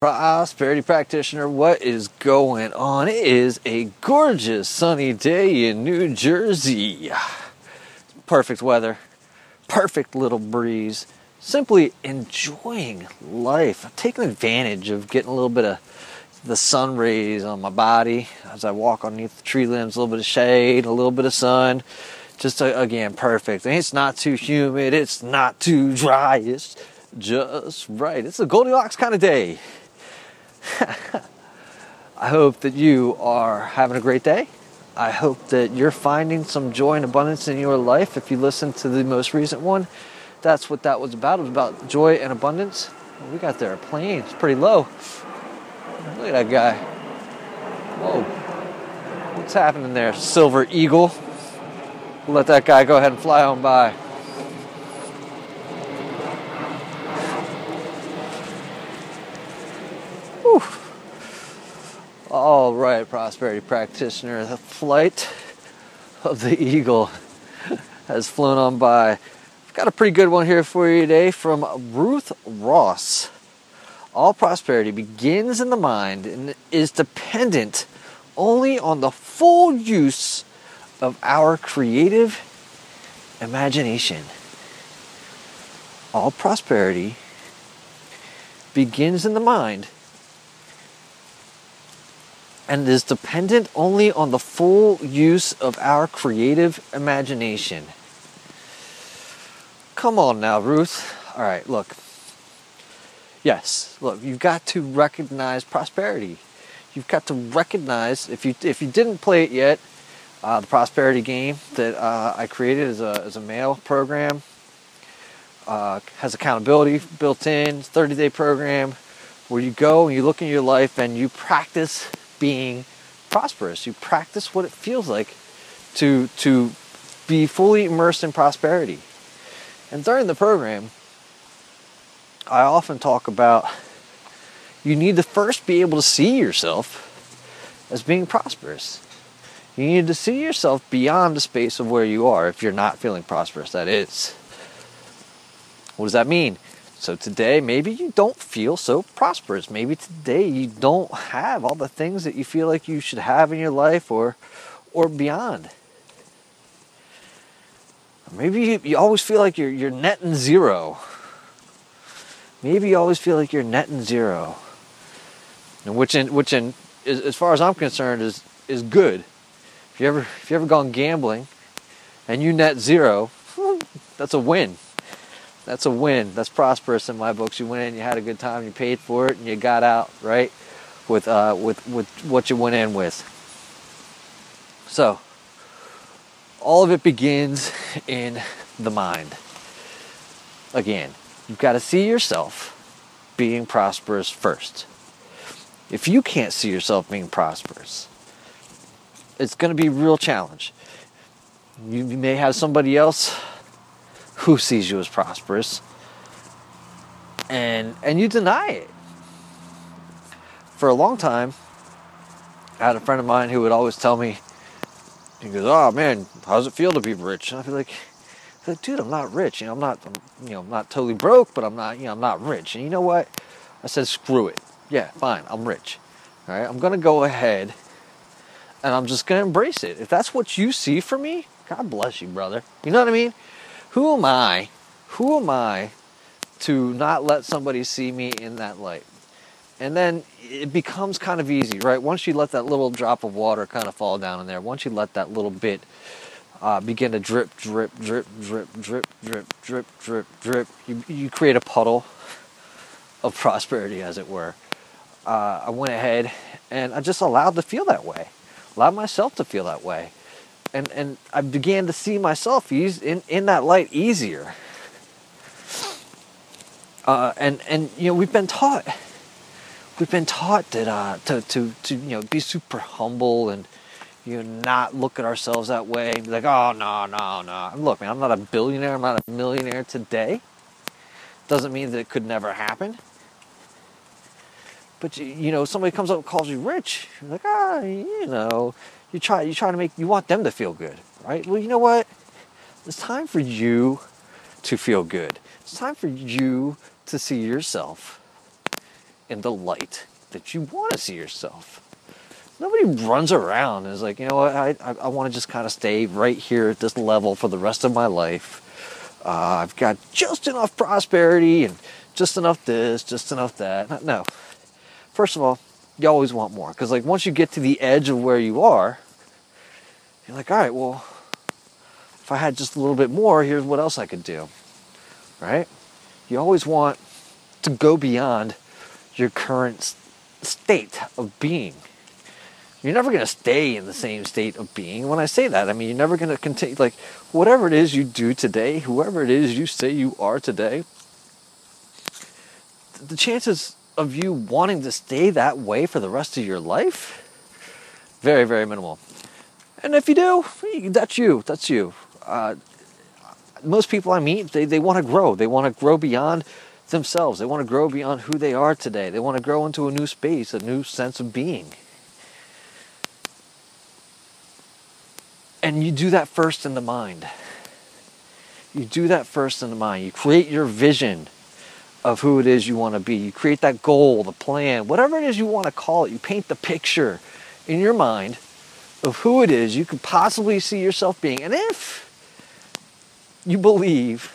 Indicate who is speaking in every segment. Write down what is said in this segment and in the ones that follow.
Speaker 1: Prosperity practitioner, what is going on? It is a gorgeous sunny day in New Jersey. Perfect weather, perfect little breeze. Simply enjoying life, taking advantage of getting a little bit of the sun rays on my body as I walk underneath the tree limbs, a little bit of shade, a little bit of sun. Just uh, again, perfect. And it's not too humid, it's not too dry, it's just right. It's a Goldilocks kind of day. I hope that you are having a great day. I hope that you're finding some joy and abundance in your life. If you listen to the most recent one, that's what that was about. It was about joy and abundance. We got there a plane. It's pretty low. Look at that guy. Whoa. What's happening there? Silver Eagle. Let that guy go ahead and fly on by. All right, prosperity practitioner. The flight of the eagle has flown on by. I've got a pretty good one here for you today from Ruth Ross. All prosperity begins in the mind and is dependent only on the full use of our creative imagination. All prosperity begins in the mind and is dependent only on the full use of our creative imagination. Come on now, Ruth. All right, look. Yes, look, you've got to recognize prosperity. You've got to recognize if you if you didn't play it yet, uh, the prosperity game that uh, I created as a as a mail program uh, has accountability built in. 30 day program where you go and you look in your life and you practice being prosperous. You practice what it feels like to to be fully immersed in prosperity. And during the program, I often talk about you need to first be able to see yourself as being prosperous. You need to see yourself beyond the space of where you are if you're not feeling prosperous, that is. What does that mean? So today, maybe you don't feel so prosperous. Maybe today you don't have all the things that you feel like you should have in your life or, or beyond. Maybe you, you always feel like you're, you're netting zero. Maybe you always feel like you're netting zero. And which in, which in, as far as I'm concerned, is, is good. If you ever, if you ever gone gambling and you net zero, that's a win that's a win. That's prosperous in my books. You went in, you had a good time, you paid for it, and you got out right with uh, with with what you went in with. So all of it begins in the mind. Again, you've got to see yourself being prosperous first. If you can't see yourself being prosperous, it's going to be a real challenge. You may have somebody else who sees you as prosperous. And and you deny it. For a long time i had a friend of mine who would always tell me he goes oh man how does it feel to be rich? And i'd be like, like dude i'm not rich. You know i'm not I'm, you know i'm not totally broke but i'm not you know i'm not rich. And you know what? I said screw it. Yeah fine. I'm rich. All right? I'm gonna go ahead and i'm just gonna embrace it. If that's what you see for me god bless you brother. You know what i mean who am I? Who am I to not let somebody see me in that light? And then it becomes kind of easy, right? Once you let that little drop of water kind of fall down in there, once you let that little bit uh, begin to drip, drip, drip, drip, drip, drip, drip, drip, drip, you, you create a puddle of prosperity, as it were. Uh, I went ahead and I just allowed to feel that way, allowed myself to feel that way and and I began to see myself in, in that light easier. Uh, and and you know we've been taught we've been taught that uh, to to to you know be super humble and you know not look at ourselves that way and be like oh no no no. Look man I'm not a billionaire I'm not a millionaire today. Doesn't mean that it could never happen. But you, you know somebody comes up and calls you rich you're like ah oh, you know you try you try to make you want them to feel good, right? Well, you know what? It's time for you to feel good. It's time for you to see yourself in the light that you want to see yourself. Nobody runs around and is like, you know what, I, I, I want to just kind of stay right here at this level for the rest of my life. Uh, I've got just enough prosperity and just enough this, just enough that. No. First of all, you always want more. Because, like, once you get to the edge of where you are, you're like, all right, well, if I had just a little bit more, here's what else I could do. Right? You always want to go beyond your current state of being. You're never going to stay in the same state of being. When I say that, I mean, you're never going to continue, like, whatever it is you do today, whoever it is you say you are today, the chances of you wanting to stay that way for the rest of your life, very, very minimal. And if you do, that's you. That's you. Uh, most people I meet, they, they want to grow. They want to grow beyond themselves. They want to grow beyond who they are today. They want to grow into a new space, a new sense of being. And you do that first in the mind. You do that first in the mind. You create your vision of who it is you want to be. You create that goal, the plan, whatever it is you want to call it. You paint the picture in your mind of who it is you could possibly see yourself being. And if you believe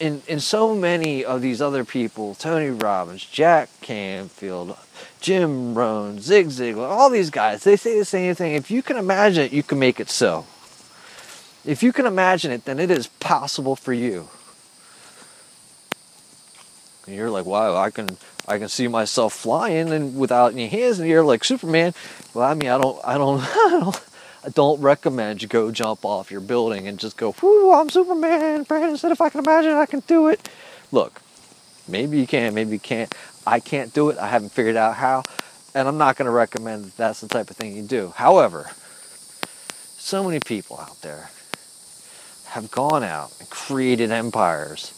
Speaker 1: in, in so many of these other people, Tony Robbins, Jack Canfield, Jim Rohn, Zig Ziglar, all these guys, they say the same thing. If you can imagine it, you can make it so. If you can imagine it, then it is possible for you. And you're like, wow, I can I can see myself flying and without any hands, and you're like Superman. Well, I mean, I don't, I don't, I don't, I don't recommend you go jump off your building and just go, whoo, I'm Superman. Brandon said if I can imagine I can do it. Look, maybe you can, maybe you can't. I can't do it. I haven't figured out how, and I'm not going to recommend that that's the type of thing you do. However, so many people out there have gone out and created empires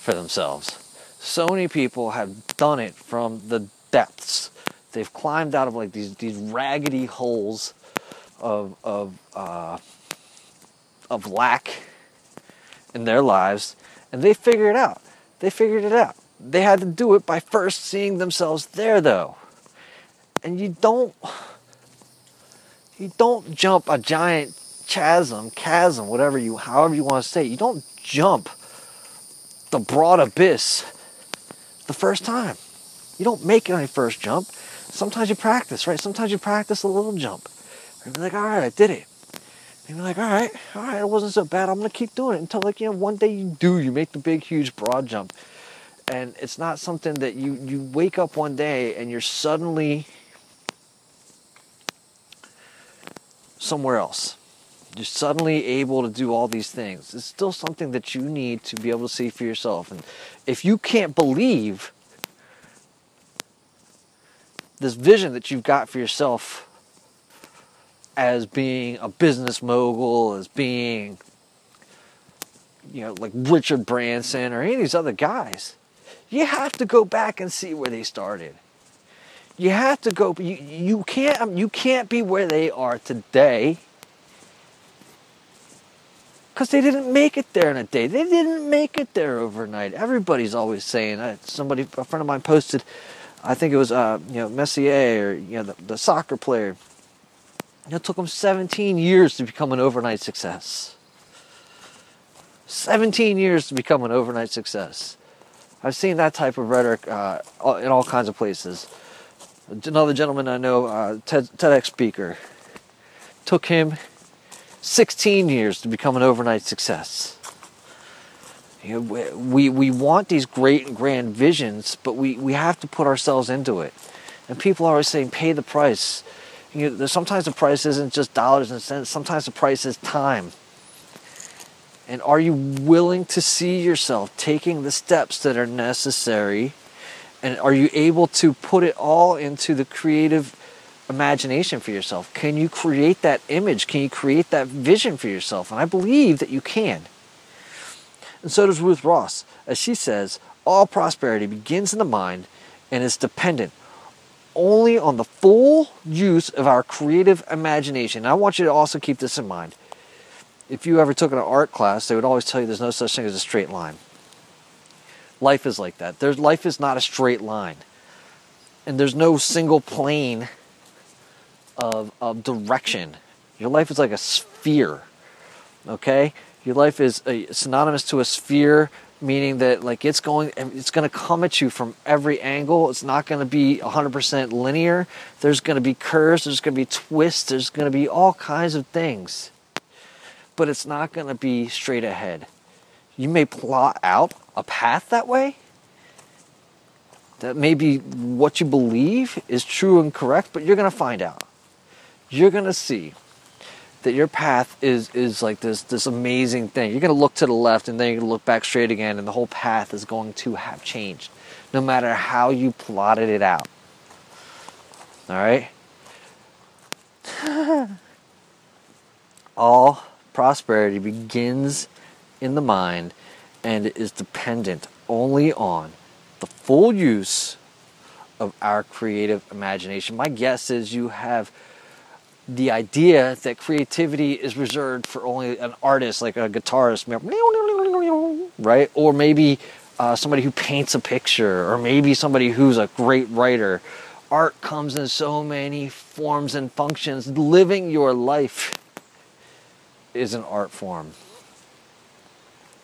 Speaker 1: for themselves so many people have done it from the depths. They've climbed out of like these these raggedy holes of of uh, of lack in their lives, and they figured it out. They figured it out. They had to do it by first seeing themselves there, though. And you don't you don't jump a giant chasm, chasm, whatever you however you want to say. You don't jump the broad abyss the first time. You don't make it on your first jump. Sometimes you practice, right? Sometimes you practice a little jump. And you're like, all right, I did it. And you're like, all right, all right, it wasn't so bad. I'm gonna keep doing it until like you know one day you do, you make the big, huge, broad jump, and it's not something that you you wake up one day and you're suddenly somewhere else. You're suddenly able to do all these things. It's still something that you need to be able to see for yourself. And if you can't believe this vision that you've got for yourself as being a business mogul, as being, you know, like Richard Branson or any of these other guys, you have to go back and see where they started. You have to go. You, you can't. You can't be where they are today because they didn't make it there in a day. They didn't make it there overnight. Everybody's always saying. Uh, somebody, a friend of mine, posted. I think it was uh, you know Messi or you know the, the soccer player. you It took him 17 years to become an overnight success. 17 years to become an overnight success. I've seen that type of rhetoric uh, in all kinds of places. Another gentleman I know, uh, TED, TEDx speaker, took him 16 years to become an overnight success. You know, we, we want these great and grand visions, but we, we have to put ourselves into it. And people are always saying, pay the price. You know, sometimes the price isn't just dollars and cents, sometimes the price is time. And are you willing to see yourself taking the steps that are necessary? And are you able to put it all into the creative imagination for yourself? Can you create that image? Can you create that vision for yourself? And I believe that you can. And so does Ruth Ross. As she says, all prosperity begins in the mind and is dependent only on the full use of our creative imagination. And I want you to also keep this in mind. If you ever took an art class, they would always tell you there's no such thing as a straight line. Life is like that. There's life is not a straight line. And there's no single plane of, of direction. Your life is like a sphere. Okay? Your life is a, synonymous to a sphere meaning that like it's going it's going to come at you from every angle it's not going to be 100% linear there's going to be curves there's going to be twists there's going to be all kinds of things but it's not going to be straight ahead you may plot out a path that way that may be what you believe is true and correct but you're going to find out you're going to see that your path is is like this this amazing thing. You're going to look to the left and then you're going to look back straight again and the whole path is going to have changed no matter how you plotted it out. All right? All prosperity begins in the mind and is dependent only on the full use of our creative imagination. My guess is you have the idea that creativity is reserved for only an artist, like a guitarist, right? Or maybe uh, somebody who paints a picture, or maybe somebody who's a great writer. Art comes in so many forms and functions. Living your life is an art form.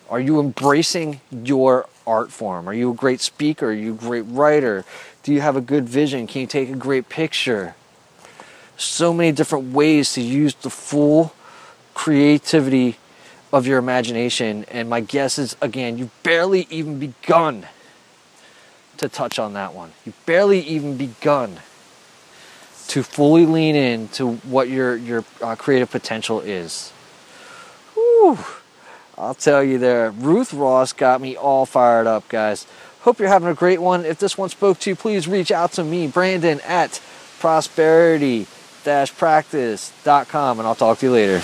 Speaker 1: Are you embracing your art form? Are you a great speaker? Are you a great writer? Do you have a good vision? Can you take a great picture? So many different ways to use the full creativity of your imagination. And my guess is, again, you've barely even begun to touch on that one. You've barely even begun to fully lean in to what your, your uh, creative potential is. Whew. I'll tell you there. Ruth Ross got me all fired up, guys. Hope you're having a great one. If this one spoke to you, please reach out to me, Brandon at prosperity practice.com, and I'll talk to you later.